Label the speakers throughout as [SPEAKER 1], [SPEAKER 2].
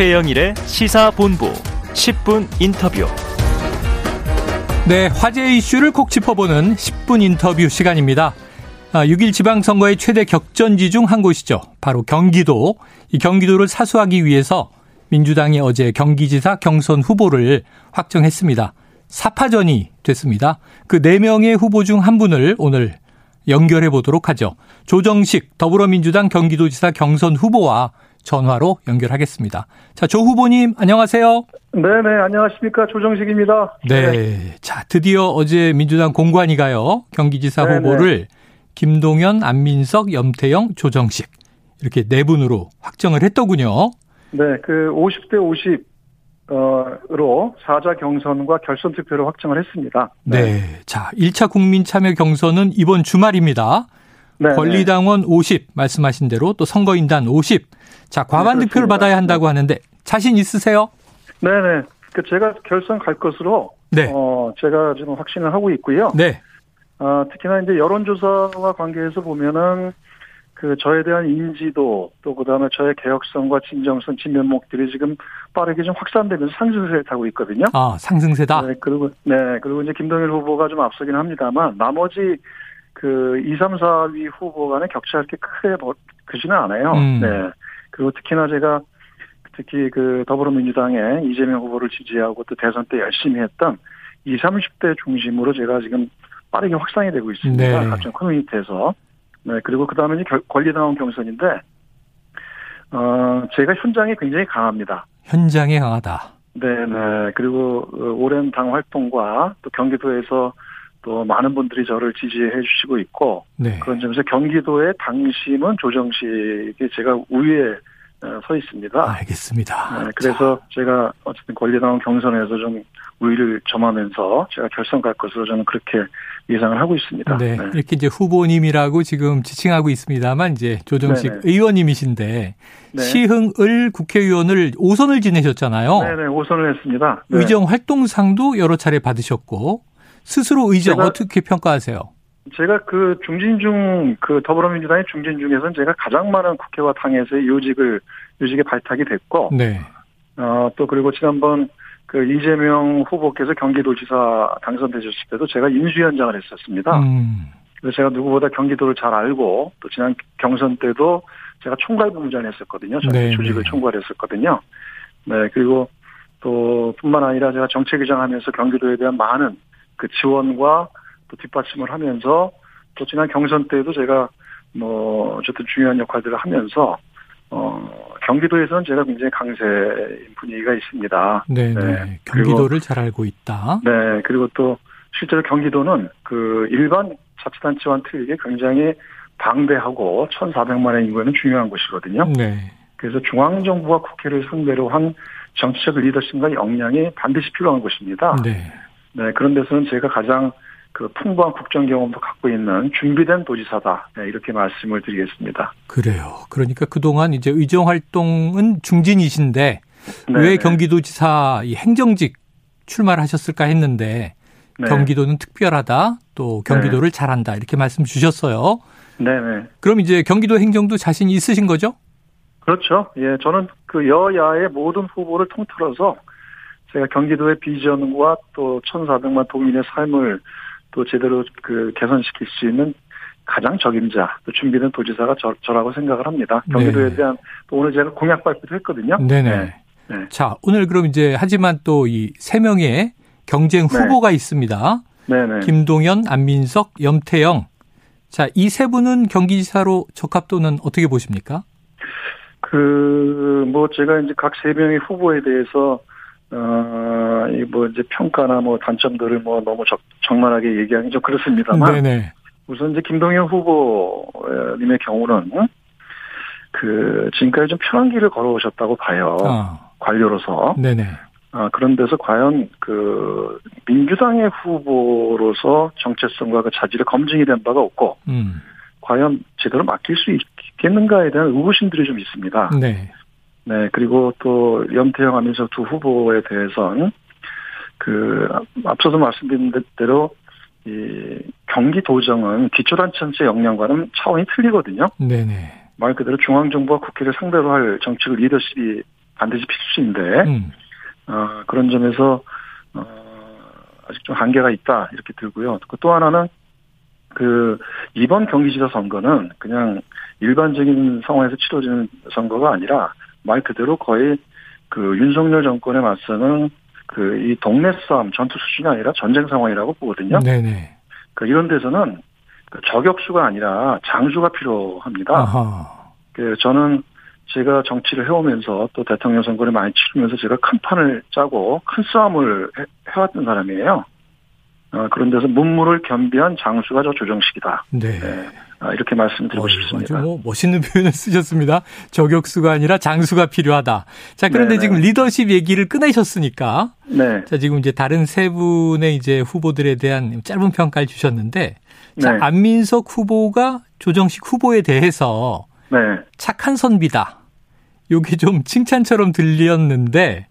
[SPEAKER 1] 최영일의 시사본부 10분 인터뷰.
[SPEAKER 2] 네, 화제 이슈를 콕 짚어보는 10분 인터뷰 시간입니다. 6일 아, 지방선거의 최대 격전지 중 한 곳이죠. 바로 경기도. 이 경기도를 사수하기 위해서 민주당이 어제 경기지사 경선 후보를 확정했습니다. 사파전이 됐습니다. 그 4명의 후보 중 한 분을 오늘 연결해 보도록 하죠. 조정식 더불어민주당 경기도지사 경선 후보와 전화로 연결하겠습니다. 자, 조 후보님 안녕하세요.
[SPEAKER 3] 네네, 안녕하십니까. 조정식입니다.
[SPEAKER 2] 네. 네. 자, 드디어 어제 민주당 공관위가요. 경기지사 네네. 후보를 김동연, 안민석, 염태영, 조정식 이렇게 네 분으로 확정을 했더군요.
[SPEAKER 3] 네, 그 50대 50 어로 사자 경선과 결선 투표를 확정을 했습니다.
[SPEAKER 2] 네. 네. 자, 1차 국민 참여 경선은 이번 주말입니다. 네, 권리당원 50 말씀하신 대로 또 선거인단 50. 자, 과반 네, 득표를 받아야 한다고 하는데 자신 있으세요?
[SPEAKER 3] 네, 네. 그 제가 결선 갈 것으로 네. 어, 제가 지금 확신을 하고 있고요. 네. 어, 특히나 이제 여론조사와 관계해서 보면은 그 저에 대한 인지도 또 그다음에 저의 개혁성과 진정성 진면목들이 지금 빠르게 좀 확산되면서 상승세를 타고 있거든요.
[SPEAKER 2] 아 상승세다.
[SPEAKER 3] 네 그리고 네 그리고 이제 김동일 후보가 좀 앞서긴 합니다만 나머지 그 2, 3, 4위 후보 간의 격차가 이렇게 크게 크지는 않아요. 음. 네 그리고 특히나 제가 특히 그 더불어민주당의 이재명 후보를 지지하고 또 대선 때 열심히 했던 20, 30대 중심으로 제가 지금 빠르게 확산이 되고 있습니다. 네. 각종 커뮤니티에서. 네, 그리고 그 다음에 권리당원 경선인데, 어, 제가 현장에 굉장히 강합니다.
[SPEAKER 2] 현장에 강하다.
[SPEAKER 3] 네네. 네. 그리고 어, 오랜 당 활동과 또 경기도에서 또 많은 분들이 저를 지지해 주시고 있고, 네. 그런 점에서 경기도의 당심은 조정식이 제가 우위에 어, 서 있습니다.
[SPEAKER 2] 알겠습니다.
[SPEAKER 3] 네, 그래서 자. 제가 어쨌든 권리당원 경선에서 좀 우위를 점하면서 제가 결선 갈 것으로 저는 그렇게 예상을 하고 있습니다.
[SPEAKER 2] 네, 네. 이렇게 이제 후보님이라고 지금 지칭하고 있습니다만 이제 조정식 네네. 의원님이신데 네. 시흥을 국회의원을 5선을 지내셨잖아요.
[SPEAKER 3] 네, 네, 5선을 했습니다.
[SPEAKER 2] 네. 의정 활동상도 여러 차례 받으셨고 스스로 의정 어떻게 평가하세요?
[SPEAKER 3] 제가 그 중진중 그 더불어민주당의 중진중에서는 제가 가장 많은 국회와 당에서의 요직을 요직에 발탁이 됐고, 네. 어또 그리고 지난번 그 이재명 후보께서 경기도지사 당선되셨을 때도 제가 인수위원장을 했었습니다. 음. 그래서 제가 누구보다 경기도를 잘 알고 또 지난 경선 때도 제가 총괄부부장을 했었거든요. 저희 네, 조직을 네. 총괄했었거든요. 네 그리고 또 뿐만 아니라 제가 정책위장 하면서 경기도에 대한 많은 그 지원과 또 뒷받침을 하면서 또 지난 경선 때도 제가 뭐 어쨌든 중요한 역할들을 하면서 어 경기도에서는 제가 굉장히 강세인 분위기가 있습니다.
[SPEAKER 2] 네네. 네. 네. 경기도를 잘 알고 있다.
[SPEAKER 3] 네. 그리고 또 실제로 경기도는 그 일반 자치단체와는 틀리게 굉장히 방대하고 1,400만의 인구에는 중요한 곳이거든요. 네. 그래서 중앙정부와 국회를 상대로 한 정치적 리더십과 역량이 반드시 필요한 곳입니다. 네. 네. 그런 데서는 제가 가장 그 풍부한 국정 경험도 갖고 있는 준비된 도지사다 네, 이렇게 말씀을 드리겠습니다.
[SPEAKER 2] 그래요. 그러니까 그동안 이제 의정 활동은 중진이신데 네. 왜 경기도지사 행정직 출마를 하셨을까 했는데 네. 경기도는 특별하다 또 경기도를 네. 잘한다 이렇게 말씀 주셨어요. 네네. 그럼 이제 경기도 행정도 자신 있으신 거죠?
[SPEAKER 3] 그렇죠. 예, 저는 그 여야의 모든 후보를 통틀어서 제가 경기도의 비전과 또 1,400만 도민의 삶을 또 제대로 그 개선시킬 수 있는 가장 적임자, 또 준비된 도지사가 저, 저라고 생각을 합니다. 경기도에 네. 대한 또 오늘 제가 공약 발표도 했거든요.
[SPEAKER 2] 네네. 네. 네. 자, 오늘 그럼 이제 하지만 또 이 세 명의 경쟁 네. 후보가 네. 있습니다. 네네. 김동연, 안민석, 염태영. 자, 이 세 분은 경기지사로 적합도는 어떻게 보십니까?
[SPEAKER 3] 그, 뭐, 제가 이제 각 세 명의 후보에 대해서 어, 이뭐 이제 평가나 뭐 단점들을 뭐 너무 적, 적만하게 얘기하기 좀 그렇습니다만. 네네. 우선 이제 김동연 후보님의 경우는 그 지금까지 좀 편한 길을 걸어오셨다고 봐요. 어. 관료로서. 네네. 아, 그런 데서 과연 그 민주당의 후보로서 정체성과 그 자질이 검증이 된 바가 없고, 음. 과연 제대로 맡길 수 있겠는가에 대한 의구심들이 좀 있습니다. 네. 네, 그리고 또 염태영 하면서 두 후보에 대해서는 그 앞서도 말씀드린 대로 이 경기도정은 기초단체전체 역량과는 차원이 틀리거든요. 네네. 말 그대로 중앙정부와 국회를 상대로 할 정책 리더십이 반드시 필수인데 음. 어, 그런 점에서 어, 아직 좀 한계가 있다 이렇게 들고요. 그또 하나는 그 이번 경기지사 선거는 그냥 일반적인 상황에서 치러지는 선거가 아니라 말 그대로 거의 그 윤석열 정권에 맞서는 그 이 동네 싸움 전투 수준이 아니라 전쟁 상황이라고 보거든요. 네네. 그 이런 데서는 그 저격수가 아니라 장수가 필요합니다. 아하. 그 저는 제가 정치를 해오면서 또 대통령 선거를 많이 치르면서 제가 큰 판을 짜고 큰 싸움을 해, 해왔던 사람이에요. 어, 그런 데서 문물을 겸비한 장수가 저 조정식이다. 네. 네. 아, 이렇게 말씀드리고 어, 싶습니다.
[SPEAKER 2] 아주 뭐 멋있는 표현을 쓰셨습니다. 저격수가 아니라 장수가 필요하다. 자, 그런데 네네. 지금 리더십 얘기를 꺼내셨으니까. 네. 자, 지금 이제 다른 세 분의 이제 후보들에 대한 짧은 평가를 주셨는데. 자, 네. 안민석 후보가 조정식 후보에 대해서. 네. 착한 선비다. 요게 좀 칭찬처럼 들렸는데.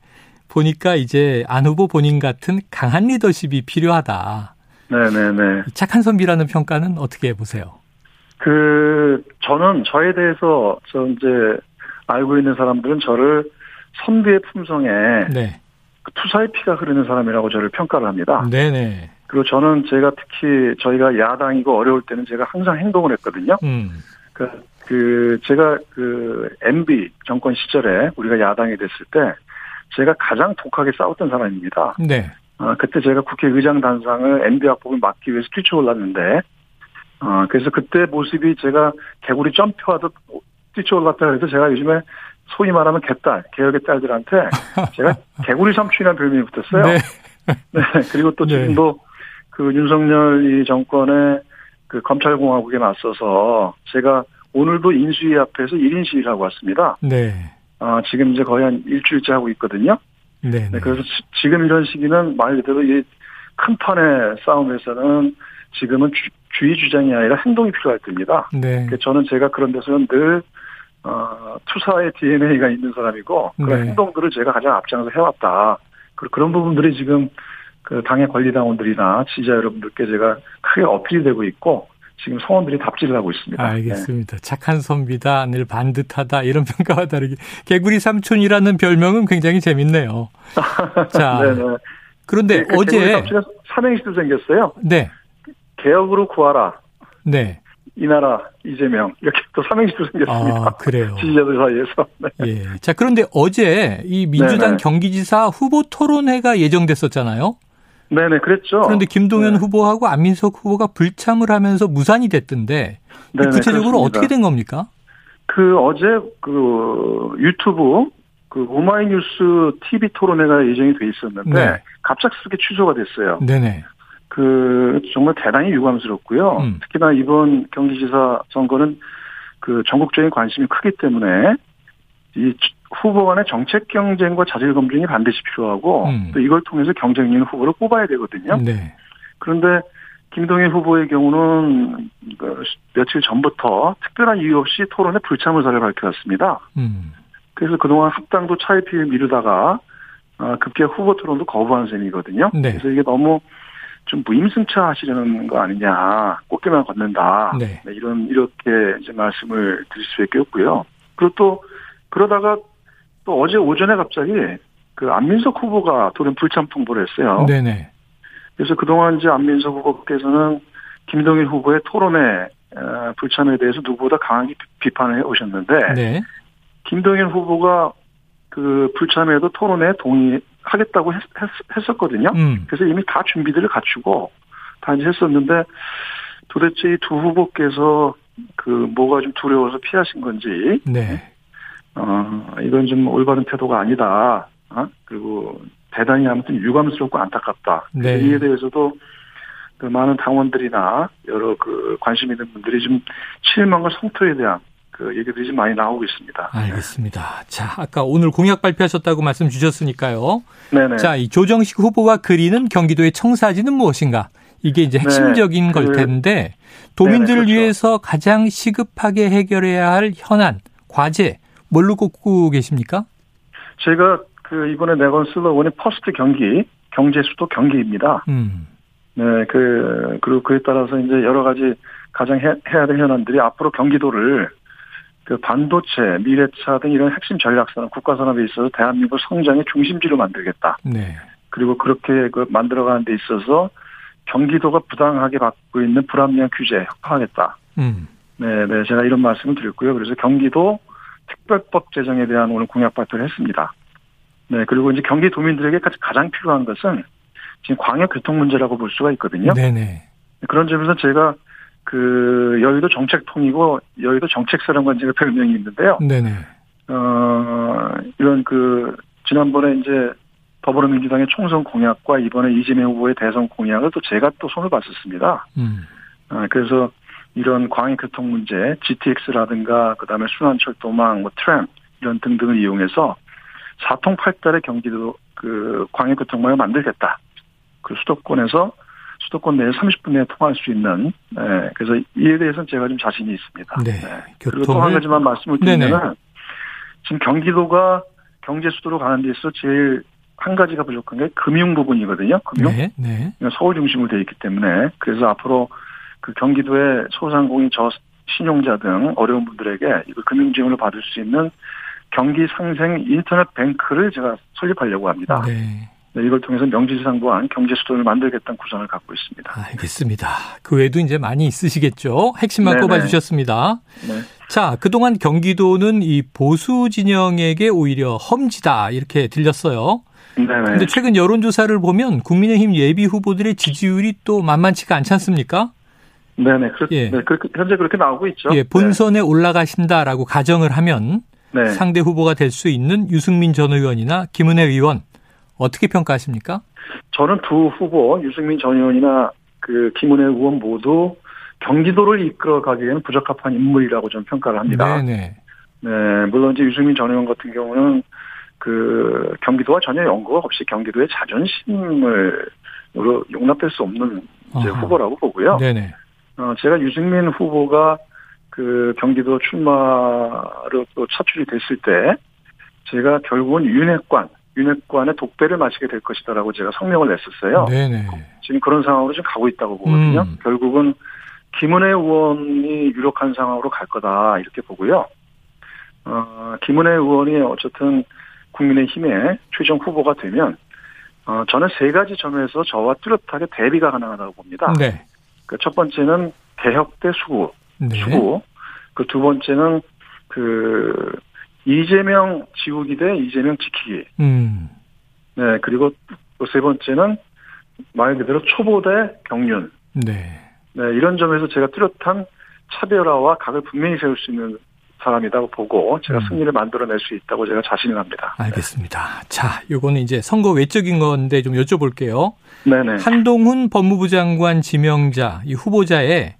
[SPEAKER 2] 보니까 이제 안 후보 본인 같은 강한 리더십이 필요하다. 네네네. 착한 선비라는 평가는 어떻게 보세요?
[SPEAKER 3] 그 저는 저에 대해서 저 이제 알고 있는 사람들은 저를 선비의 품성에 네. 그 투사의 피가 흐르는 사람이라고 저를 평가를 합니다. 네네. 그리고 저는 제가 특히 저희가 야당이고 어려울 때는 제가 항상 행동을 했거든요. 음. 그, 그 제가 그 MB 정권 시절에 우리가 야당이 됐을 때 제가 가장 독하게 싸웠던 사람입니다. 네. 어, 그때 제가 국회의장 단상을 MB 학폭을 막기 위해서 뛰쳐 올랐는데, 어, 그래서 그때 모습이 제가 개구리 점프하듯 뛰쳐올랐다 그래서 제가 요즘에 소위 말하면 개딸, 개혁의 딸들한테 제가 개구리 삼촌이라는 별명이 붙었어요. 네. 네. 그리고 또 네. 지금도 네. 그 윤석열 이 정권의 그 검찰공화국에 맞서서 제가 오늘도 인수위 앞에서 1인 시위를 하고 왔습니다. 네. 어, 지금 이제 거의 한 일주일째 하고 있거든요. 네. 네 그래서 지, 금 이런 시기는 말 그대로 이 큰 판의 싸움에서는 지금은 주, 주의 주장이 아니라 행동이 필요할 때입니다. 네. 저는 제가 그런 데서는 늘 어, 투사의 DNA가 있는 사람이고 그런 네. 행동들을 제가 가장 앞장서 해왔다. 그런 부분들이 지금 그 당의 권리당원들이나 지지자 여러분들께 제가 크게 어필이 되고 있고 지금 성원들이 답지를 하고 있습니다.
[SPEAKER 2] 알겠습니다. 네. 착한 선비다, 늘 반듯하다 이런 평가와 다르게 개구리 삼촌이라는 별명은 굉장히 재밌네요. 자, 네네. 그런데 그 어제
[SPEAKER 3] 삼행시도 생겼어요. 네. 개혁으로 구하라. 네. 이 나라 이재명 이렇게 또 삼행시도 생겼습니다. 아, 그래요. 지지자들 사이에서. 네.
[SPEAKER 2] 예. 자 그런데 어제 이 민주당 네네. 경기지사 후보 토론회가 예정됐었잖아요.
[SPEAKER 3] 네네, 그랬죠.
[SPEAKER 2] 그런데 김동연 네. 후보하고 안민석 후보가 불참을 하면서 무산이 됐던데 네네, 구체적으로 그렇습니다. 어떻게 된 겁니까?
[SPEAKER 3] 그 어제 그 유튜브 그 오마이뉴스 TV 토론회가 예정이 돼 있었는데 네. 갑작스럽게 취소가 됐어요. 네네. 그 정말 대단히 유감스럽고요. 음. 특히나 이번 경기지사 선거는 그 전국적인 관심이 크기 때문에 이 후보 간의 정책 경쟁과 자질 검증이 반드시 필요하고 음. 또 이걸 통해서 경쟁 력 후보를 뽑아야 되거든요. 네. 그런데 김동연 후보의 경우는 그 며칠 전부터 특별한 이유 없이 토론에 불참 의사를 밝혀왔습니다. 음. 그래서 그동안 합당도 차이피를 미루다가 어, 급기야 후보 토론도 거부한 셈이거든요. 네. 그래서 이게 너무 좀 무임승차 하시려는 거 아니냐, 꽃게만 걷는다. 네. 네, 이런 이렇게 이제 말씀을 드릴 수밖에 없고요. 그리고 또 그러다가 또 어제 오전에 갑자기 그 안민석 후보가 돌연 불참 통보를 했어요. 네네. 그래서 그동안 이제 안민석 후보께서는 김동일 후보의 토론회 불참에 대해서 누구보다 강하게 비판을 해 오셨는데 네. 김동일 후보가 그 불참에도 토론에 동의 하겠다고 했, 했 었거든요 음. 그래서 이미 다 준비들을 갖추고 다 이제 했었는데 도대체 이 두 후보께서 그 뭐가 좀 두려워서 피하신 건지 네. 어, 이건 좀 올바른 태도가 아니다. 어? 그리고 대단히 아무튼 유감스럽고 안타깝다. 네. 이에 대해서도 그 많은 당원들이나 여러 그 관심 있는 분들이 좀 실망과 성토에 대한 그 얘기들이 좀 많이 나오고 있습니다.
[SPEAKER 2] 알겠습니다. 자, 아까 오늘 공약 발표하셨다고 말씀 주셨으니까요. 네네. 자, 이 조정식 후보가 그리는 경기도의 청사진은 무엇인가? 이게 이제 핵심적인 네. 걸 그 텐데 도민들을 그렇죠. 위해서 가장 시급하게 해결해야 할 현안, 과제 뭘로 꼽고 계십니까?
[SPEAKER 3] 제가 그 이번에 내건 슬로건이 First 경기, 경제 수도 경기입니다. 음. 네, 그, 그리고 그에 따라서 이제 여러 가지 가장 해, 해야 될 현안들이 앞으로 경기도를 그 반도체, 미래차 등 이런 핵심 전략산업, 국가산업에 있어서 대한민국 성장의 중심지로 만들겠다. 네. 그리고 그렇게 그 만들어가는 데 있어서 경기도가 부당하게 받고 있는 불합리한 규제 협파하겠다. 음. 네, 네, 제가 이런 말씀을 드렸고요. 그래서 경기도 특별법 제정에 대한 오늘 공약 발표를 했습니다. 네, 그리고 이제 경기도민들에게 가장 필요한 것은 지금 광역 교통 문제라고 볼 수가 있거든요. 네네. 그런 점에서 제가 그 여의도 정책통이고 여의도 정책사령관제가 별명이 있는데요. 네네. 어 이런 그 지난번에 이제 더불어민주당의 총선 공약과 이번에 이재명 후보의 대선 공약을 또 제가 또 손을 봤었습니다. 음. 아, 그래서 이런 광역교통 문제, GTX라든가 그다음에 순환철도망, 뭐 트램 이런 등등을 이용해서 사통팔달의 경기도 그 광역교통망을 만들겠다. 그 수도권에서 수도권 내에 30분 내에 통할 수 있는 네, 그래서 이에 대해서는 제가 좀 자신이 있습니다. 네. 네. 그리고 또 한 가지만 말씀을 드리면 지금 경기도가 경제 수도로 가는 데 있어 제일 한 가지가 부족한 게 금융 부분이거든요. 금융. 네, 네. 서울 중심으로 되어 있기 때문에 그래서 앞으로 그 경기도의 소상공인 저 신용자 등 어려운 분들에게 이거 금융 지원을 받을 수 있는 경기 상생 인터넷 뱅크를 제가 설립하려고 합니다. 네. 네, 이걸 통해서 명지상부한 경제 수도를 만들겠다는 구상을 갖고 있습니다.
[SPEAKER 2] 알겠습니다. 그 외에도 이제 많이 있으시겠죠. 핵심만 네네. 꼽아주셨습니다. 네. 자, 그동안 경기도는 이 보수 진영에게 오히려 험지다 이렇게 들렸어요. 그런데 최근 여론조사를 보면 국민의힘 예비 후보들의 지지율이 또 만만치가 않지 않습니까?
[SPEAKER 3] 네네. 그렇, 예. 네, 그렇게, 현재 그렇게 나오고 있죠.
[SPEAKER 2] 예, 본선에 네. 올라가신다라고 가정을 하면 네. 상대 후보가 될 수 있는 유승민 전 의원이나 김은혜 의원 어떻게 평가하십니까?
[SPEAKER 3] 저는 두 후보 유승민 전 의원이나 그 김은혜 의원 모두 경기도를 이끌어가기에는 부적합한 인물이라고 저는 평가를 합니다. 네네. 네, 물론 이제 유승민 전 의원 같은 경우는 그 경기도와 전혀 연고가 없이 경기도의 자존심을 용납될 수 없는 이제 후보라고 보고요. 네네. 어, 제가 유승민 후보가 그 경기도 출마로 또 차출이 됐을 때 제가 결국은 윤핵관 윤핵관의 독배를 마시게 될 것이다라고 제가 성명을 냈었어요. 네네. 지금 그런 상황으로 지금 가고 있다고 보거든요. 음. 결국은 김은혜 의원이 유력한 상황으로 갈 거다 이렇게 보고요. 어, 김은혜 의원이 어쨌든 국민의힘의 최종 후보가 되면 어, 저는 세 가지 점에서 저와 뚜렷하게 대비가 가능하다고 봅니다. 네. 그 첫 번째는 개혁 대 수구, 네. 수구. 그 두 번째는 그 이재명 지우기 대 이재명 지키기. 음. 네, 그리고 세 번째는 말 그대로 초보 대 경륜. 네. 네, 이런 점에서 제가 뚜렷한 차별화와 각을 분명히 세울 수 있는 사람이라고 보고 제가 음. 승리를 만들어낼 수 있다고 제가 자신을 합니다.
[SPEAKER 2] 알겠습니다. 네. 자, 요거는 이제 선거 외적인 건데 좀 여쭤볼게요. 네네. 한동훈 법무부 장관 지명자, 이 후보자의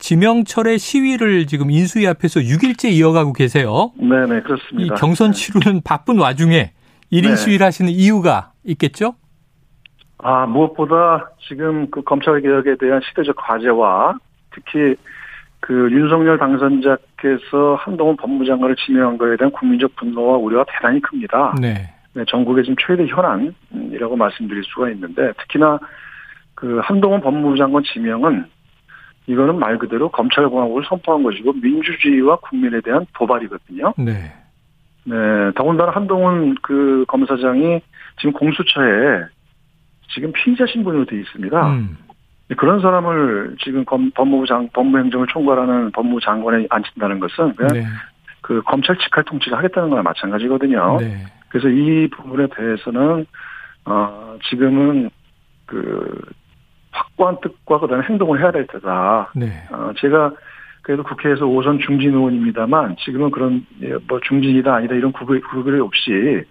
[SPEAKER 2] 지명철의 시위를 지금 인수위 앞에서 6일째 이어가고 계세요.
[SPEAKER 3] 네네, 그렇습니다.
[SPEAKER 2] 이 경선 치르는 바쁜 와중에 1인 네. 시위를 하시는 이유가 있겠죠?
[SPEAKER 3] 아, 무엇보다 지금 그 검찰 개혁에 대한 시대적 과제와 특히 그 윤석열 당선자께서 한동훈 법무장관을 지명한 것에 대한 국민적 분노와 우려가 대단히 큽니다. 네. 네 전국의 지금 최대 현안이라고 말씀드릴 수가 있는데 특히나 그 한동훈 법무부 장관 지명은 이거는 말 그대로 검찰공화국을 선포한 것이고 민주주의와 국민에 대한 도발이거든요. 네. 네. 더군다나 한동훈 그 검사장이 지금 공수처에 지금 피의자 신분으로 되어 있습니다. 음. 그런 사람을 지금 검, 법무부 장, 법무행정을 총괄하는 법무부 장관에 앉힌다는 것은 그냥 네. 그 검찰 직할 통치를 하겠다는 거나 마찬가지거든요. 네. 그래서 이 부분에 대해서는 어 지금은 그 확고한 뜻과 그다음에 행동을 해야 될 테다. 네. 어 제가 그래도 국회에서 오선 중진 의원입니다만 지금은 그런 예, 뭐 중진이다 아니다 이런 구별 구별이 없이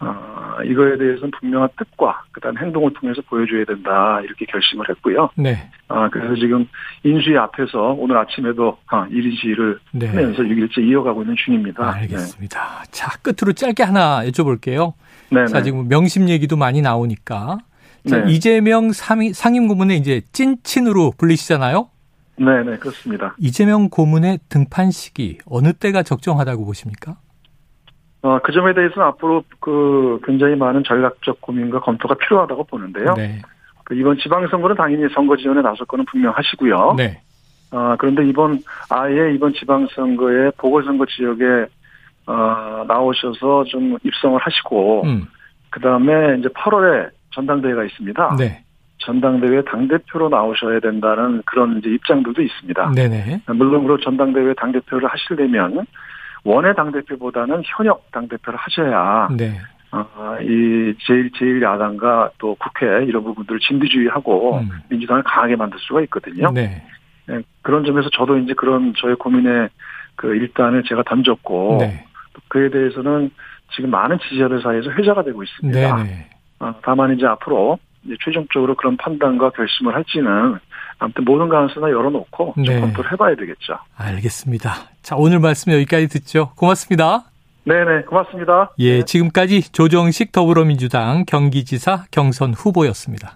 [SPEAKER 3] 어, 이거에 대해서는 분명한 뜻과 그다음 행동을 통해서 보여줘야 된다 이렇게 결심을 했고요. 네. 아 그래서 지금 인수위 앞에서 오늘 아침에도 아, 1인 시위를 네. 하면서 6일째 이어가고 있는 중입니다.
[SPEAKER 2] 알겠습니다. 네. 자 끝으로 짧게 하나 여쭤볼게요. 네. 자 지금 명심 얘기도 많이 나오니까 자, 네. 이재명 상임, 상임 고문의 이제 찐친으로 불리시잖아요.
[SPEAKER 3] 네 네 그렇습니다.
[SPEAKER 2] 이재명 고문의 등판 시기 어느 때가 적정하다고 보십니까?
[SPEAKER 3] 어, 그 점에 대해서는 앞으로 그 굉장히 많은 전략적 고민과 검토가 필요하다고 보는데요. 네. 그 이번 지방선거는 당연히 선거 지원에 나설 거는 분명하시고요. 네. 아, 그런데 이번, 아예 이번 지방선거에 보궐선거 지역에, 어, 나오셔서 좀 입성을 하시고, 음. 그 다음에 이제 8월에 전당대회가 있습니다. 네. 전당대회 당대표로 나오셔야 된다는 그런 이제 입장들도 있습니다. 네네. 물론 그로 전당대회 당대표를 하시려면 원외 당대표보다는 현역 당대표를 하셔야 네. 어, 이 제일 제일 야당과 또 국회 이런 부분들을 진두주의하고 음. 민주당을 강하게 만들 수가 있거든요. 네. 네. 그런 점에서 저도 이제 그런 저의 고민에 그 일단을 제가 던졌고 네. 그에 대해서는 지금 많은 지지자들 사이에서 회자가 되고 있습니다. 네. 어, 다만 이제 앞으로 이제 최종적으로 그런 판단과 결심을 할지는 아무튼 모든 가능성을 열어놓고 네. 검토를 해봐야 되겠죠.
[SPEAKER 2] 알겠습니다. 자 오늘 말씀 여기까지 듣죠. 고맙습니다.
[SPEAKER 3] 네네 고맙습니다.
[SPEAKER 2] 예
[SPEAKER 3] 네.
[SPEAKER 2] 지금까지 조정식 더불어민주당 경기지사 경선 후보였습니다.